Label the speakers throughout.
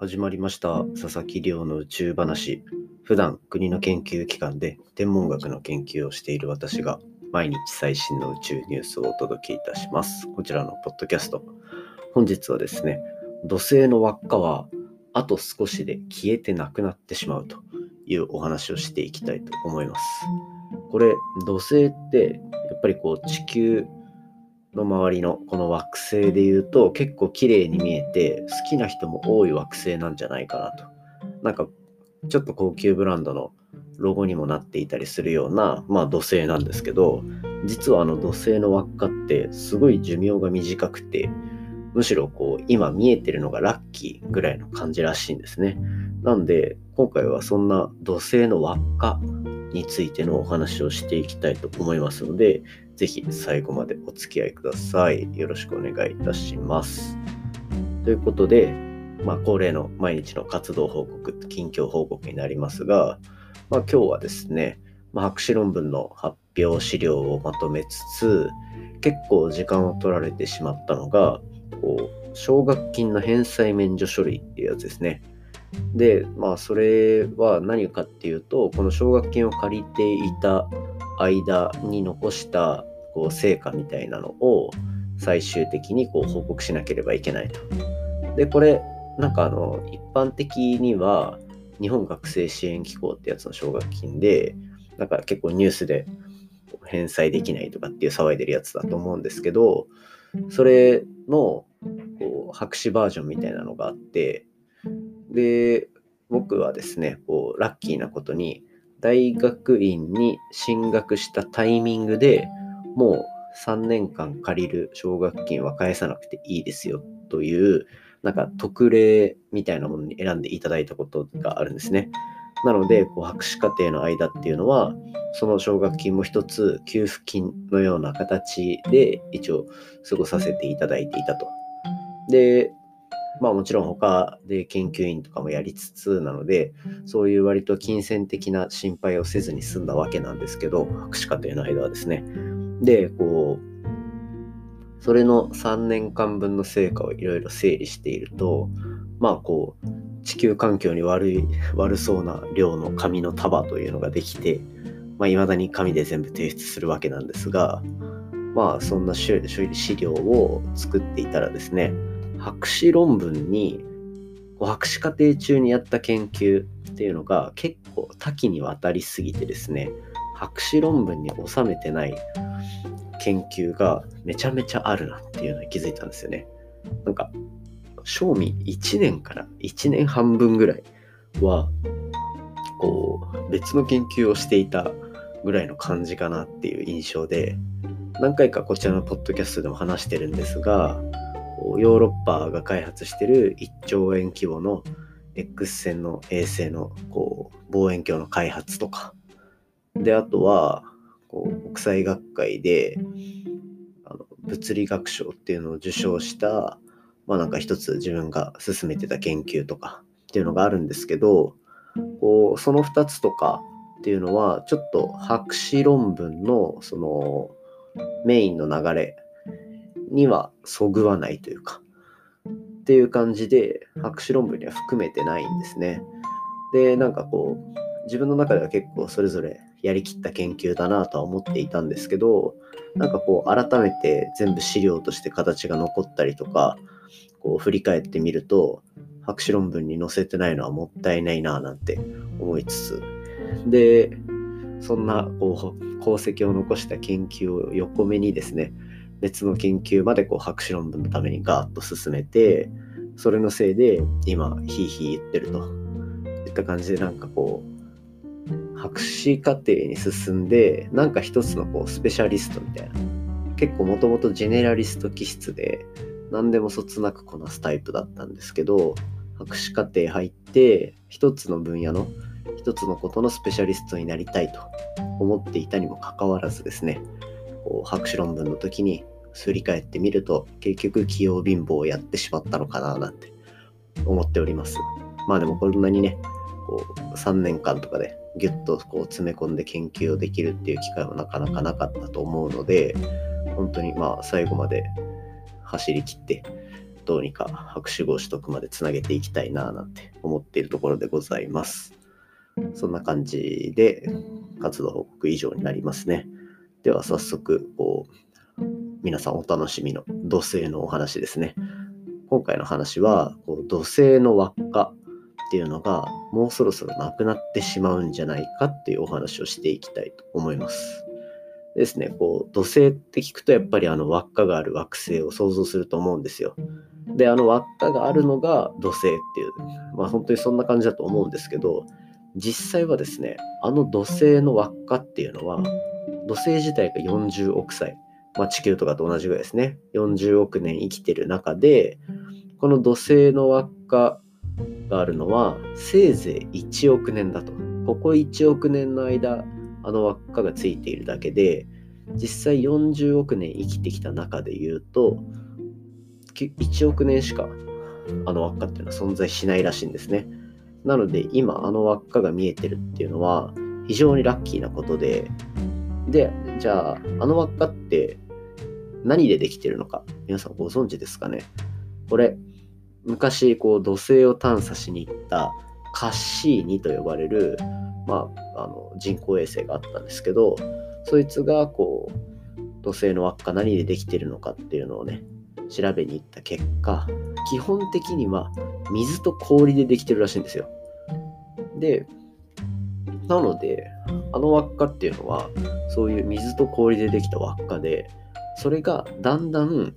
Speaker 1: 始まりました。佐々木亮の宇宙話。普段国の研究機関で天文学の研究をしている私が毎日最新の宇宙ニュースをお届けいたします。こちらのポッドキャスト。本日はですね土星の輪っかはあと少しで消えてなくなってしまうというお話をしていきたいと思います。これ土星ってやっぱりこう地球の周りのこの惑星で言うと結構綺麗に見えて好きな人も多い惑星なんじゃないかなと。なんかちょっと高級ブランドのロゴにもなっていたりするような、まあ、土星なんですけど実はあの土星の輪っかってすごい寿命が短くてむしろこう今見えてるのがラッキーぐらいの感じらしいんですね。なんで今回はそんな土星の輪っかについてのお話をしていきたいと思いますのでぜひ最後までお付き合いください。よろしくお願いいたします。ということで、まあ、恒例の毎日の活動報告、近況報告になりますが、まあ、今日はですね、まあ、博士論文の発表資料をまとめつつ、結構時間を取られてしまったのが、こう奨学金の返済免除書類っていうやつですね。で、まあ、それは何かっていうと、この奨学金を借りていた間に残したこう成果みたいなのを最終的にこう報告しなければいけないと。で、これ、なんかあの、一般的には日本学生支援機構ってやつの奨学金で、なんか結構ニュースで返済できないとかっていう騒いでるやつだと思うんですけど、それのこう白紙バージョンみたいなのがあって、で、僕はですね、こうラッキーなことに、大学院に進学したタイミングでもう3年間借りる奨学金は返さなくていいですよというなんか特例みたいなものに選んでいただいたことがあるんですね。なので、こう博士課程の間っていうのは、その奨学金も一つ給付金のような形で一応過ごさせていただいていたと。で、まあもちろん他で研究員とかもやりつつなので、そういう割と金銭的な心配をせずに済んだわけなんですけど、博士課程の間はですね。で、こう、それの3年間分の成果をいろいろ整理していると、まあこう、地球環境に悪い、悪そうな量の紙の束というのができて、まあ、未だに紙で全部提出するわけなんですが、まあ、そんな資料を作っていたらですね、博士論文に博士課程中にやった研究っていうのが結構多岐にわたりすぎてですね博士論文に収めてない研究がめちゃめちゃあるなっていうのに気づいたんですよね。なんか賞味1年から1年半分ぐらいはこう別の研究をしていたぐらいの感じかなっていう印象で何回かこちらのポッドキャストでも話してるんですがヨーロッパが開発してる1兆円規模の X 線の衛星のこう望遠鏡の開発とか。であとはこう国際学会であの物理学賞っていうのを受賞したまあなんか一つ自分が進めてた研究とかっていうのがあるんですけどこうその2つとかっていうのはちょっと博士論文のそのメインの流れにはそぐわないというか、っていう感じで博士論文には含めてないんですね。で、なんかこう、自分の中では結構それぞれやりきった研究だなとは思っていたんですけど、なんかこう改めて全部資料として形が残ったりとか、こう振り返ってみると、博士論文に載せてないのはもったいないななんて思いつつ、で、そんなこう功績を残した研究を横目にですね、別の研究までこう博士論文のためにガーッと進めてそれのせいで今ヒーヒー言ってると。いった感じでなんかこう博士課程に進んでなんか一つのこうスペシャリストみたいな。結構もともとジェネラリスト気質で何でもそつなくこなすタイプだったんですけど博士課程入って一つの分野の一つのことのスペシャリストになりたいと思っていたにもかかわらずですねこう博士論文の時に振り返ってみると結局器用貧乏をやってしまったのかななんて思っております。まあでもこんなにね、こう3年間とかでギュッとこう詰め込んで研究をできるっていう機会はなかなかなかったと思うので、本当にまあ最後まで走り切ってどうにか博士号取得までつなげていきたいななんて思っているところでございます。そんな感じで活動報告以上になりますね。では早速こう皆さんお楽しみの土星のお話ですね。今回の話はこう土星の輪っかっていうのがもうそろそろなくなってしまうんじゃないかっていうお話をしていきたいと思います。ですね、こう土星って聞くとやっぱりあの輪っかがある惑星を想像すると思うんですよ。で、あの輪っかがあるのが土星っていう、まあ本当にそんな感じだと思うんですけど、実際はですね、あの土星の輪っかっていうのは、土星自体が40億歳、まあ、地球とかと同じぐらいですね、40億年生きてる中で、この土星の輪っかがあるのは、せいぜい1億年だと。ここ1億年の間、あの輪っかがついているだけで、実際40億年生きてきた中で言うと、1億年しかあの輪っかっていうのは存在しないらしいんですね。なので今あの輪っかが見えてるっていうのは非常にラッキーなことで、で、じゃああの輪っかって何でできてるのか皆さんご存知ですかね？これ昔こう土星を探査しに行ったカッシーニと呼ばれる、まあ、あの人工衛星があったんですけどそいつがこう土星の輪っか何でできてるのかっていうのをね調べに行った結果基本的には水と氷でできてるらしいんですよ。でなのであの輪っかっていうのはそういう水と氷でできた輪っかでそれがだんだん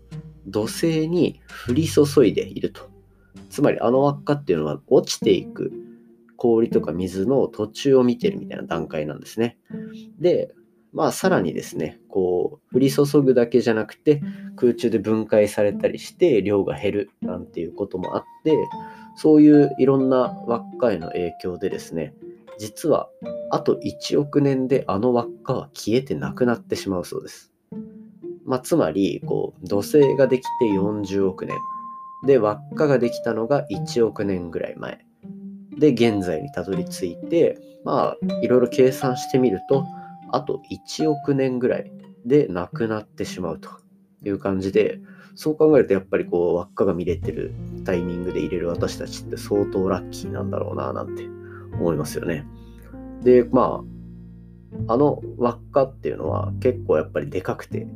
Speaker 1: 土星に降り注いでいるとつまりあの輪っかっていうのは落ちていく氷とか水の途中を見てるみたいな段階なんですね。で、まあさらにですね、こう降り注ぐだけじゃなくて空中で分解されたりして量が減るなんていうこともあって、そういういろんな輪っかへの影響でですね、実はあと1億年であの輪っかは消えてなくなってしまうそうです。まあ、つまりこう土星ができて40億年で輪っかができたのが1億年ぐらい前で現在にたどり着いてまあいろいろ計算してみるとあと1億年ぐらいでなくなってしまうという感じでそう考えるとやっぱりこう輪っかが見れてるタイミングで入れる私たちって相当ラッキーなんだろうななんて思いますよね。でまああの輪っかっていうのは結構やっぱりでかくて、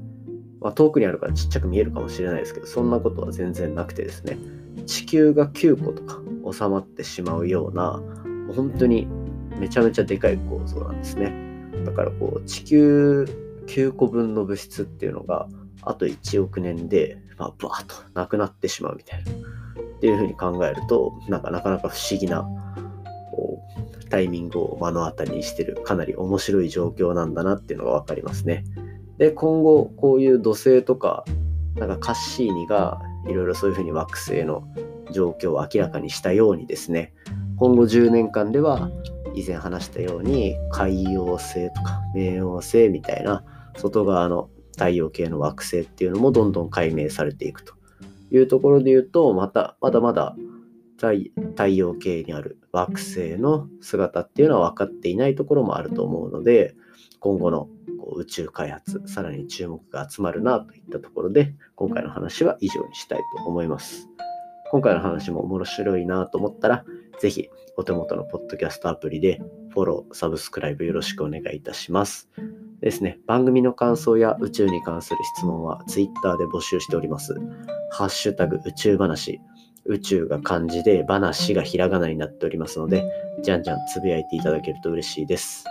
Speaker 1: まあ、遠くにあるからちっちゃく見えるかもしれないですけどそんなことは全然なくてですね。地球が9個とか収まってしまうような本当にめちゃめちゃでかい構造なんですね。だからこう地球9個分の物質っていうのがあと1億年で、まあ、バーッとなくなってしまうみたいな。っていうふうに考えるとなんかなかなか不思議なタイミングを目の当たりにしてるかなり面白い状況なんだなっていうのが分かりますね。で今後こういう土星とかなんかカッシーニがいろいろそういうふうに惑星の状況を明らかにしたようにですね。今後10年間では以前話したように海洋星とか冥王星みたいな外側の太陽系の惑星っていうのもどんどん解明されていくというところで言うとまたまだまだ太陽系にある惑星の姿っていうのは分かっていないところもあると思うので今後の宇宙開発さらに注目が集まるなといったところで今回の話は以上にしたいと思います。今回の話も面白いなと思ったら、ぜひお手元のポッドキャストアプリでフォロー、サブスクライブよろしくお願いいたします。ですね、番組の感想や宇宙に関する質問は Twitter で募集しております。ハッシュタグ宇宙話、宇宙が漢字で話がひらがなになっておりますので、じゃんじゃんつぶやいていただけると嬉しいです。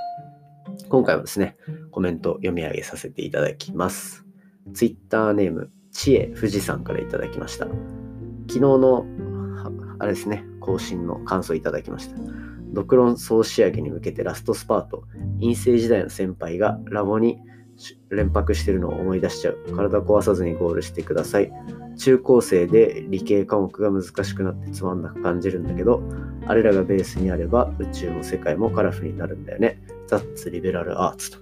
Speaker 1: 今回はですね、コメント読み上げさせていただきます。Twitter ネーム、知恵富士山からいただきました。昨日の、あれですね、更新の感想いただきました。独論総仕上げに向けてラストスパート、陰性時代の先輩がラボに連泊してるのを思い出しちゃう。体壊さずにゴールしてください。中高生で理系科目が難しくなってつまんなく感じるんだけど、あれらがベースにあれば宇宙も世界もカラフルになるんだよね。ザッツリベラルアーツと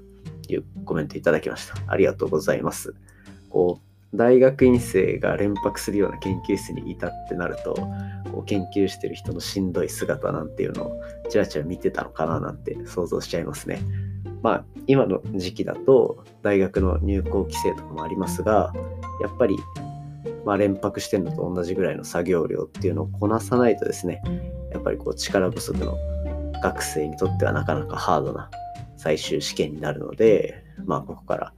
Speaker 1: いうコメントいただきました。ありがとうございます。こう大学院生が連泊するような研究室にいたってなるとこう研究してる人のしんどい姿なんていうのをちらちら見てたのかななんて想像しちゃいますね。まあ今の時期だと大学の入校規制とかもありますがやっぱりまあ、連泊してるのと同じぐらいの作業量っていうのをこなさないとですね、やっぱりこう力不足の学生にとってはなかなかハードな最終試験になるので、まあ、ここから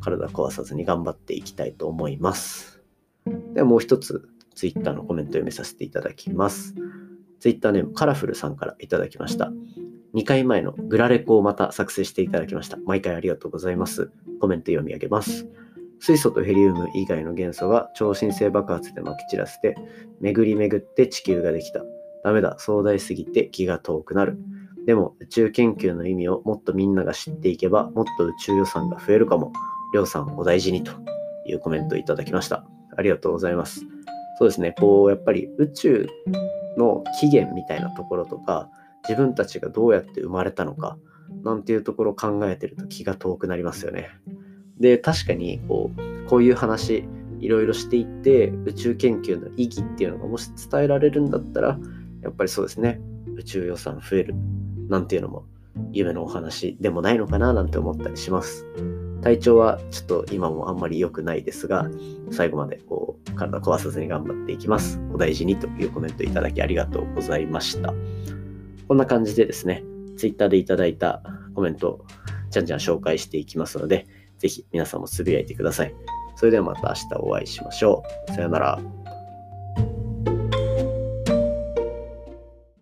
Speaker 1: 体壊さずに頑張っていきたいと思います。ではもう一つ、ツイッターのコメントを読めさせていただきます。ツイッターネームカラフルさんからいただきました。2回前のグラレコをまた作成していただきました。毎回ありがとうございます。コメント読み上げます。水素とヘリウム以外の元素が超新星爆発でまき散らせて、巡り巡って地球ができた。ダメだ、壮大すぎて気が遠くなる。でも宇宙研究の意味をもっとみんなが知っていけば、もっと宇宙予算が増えるかも。りょうさんお大事にというコメントいただきました。ありがとうございます。そうですね、こう、やっぱり宇宙の起源みたいなところとか、自分たちがどうやって生まれたのか、なんていうところを考えてると気が遠くなりますよね。で、確かにこう、こういう話、いろいろしていって、宇宙研究の意義っていうのがもし伝えられるんだったら、やっぱりそうですね、宇宙予算増えるなんていうのも夢のお話でもないのかななんて思ったりします。体調はちょっと今もあんまり良くないですが、最後までこう体壊さずに頑張っていきます。お大事にというコメントいただきありがとうございました。こんな感じでですね、Twitter でいただいたコメントをじゃんじゃん紹介していきますので、ぜひ皆さんもつぶやいてください。それではまた明日お会いしましょう。さよなら。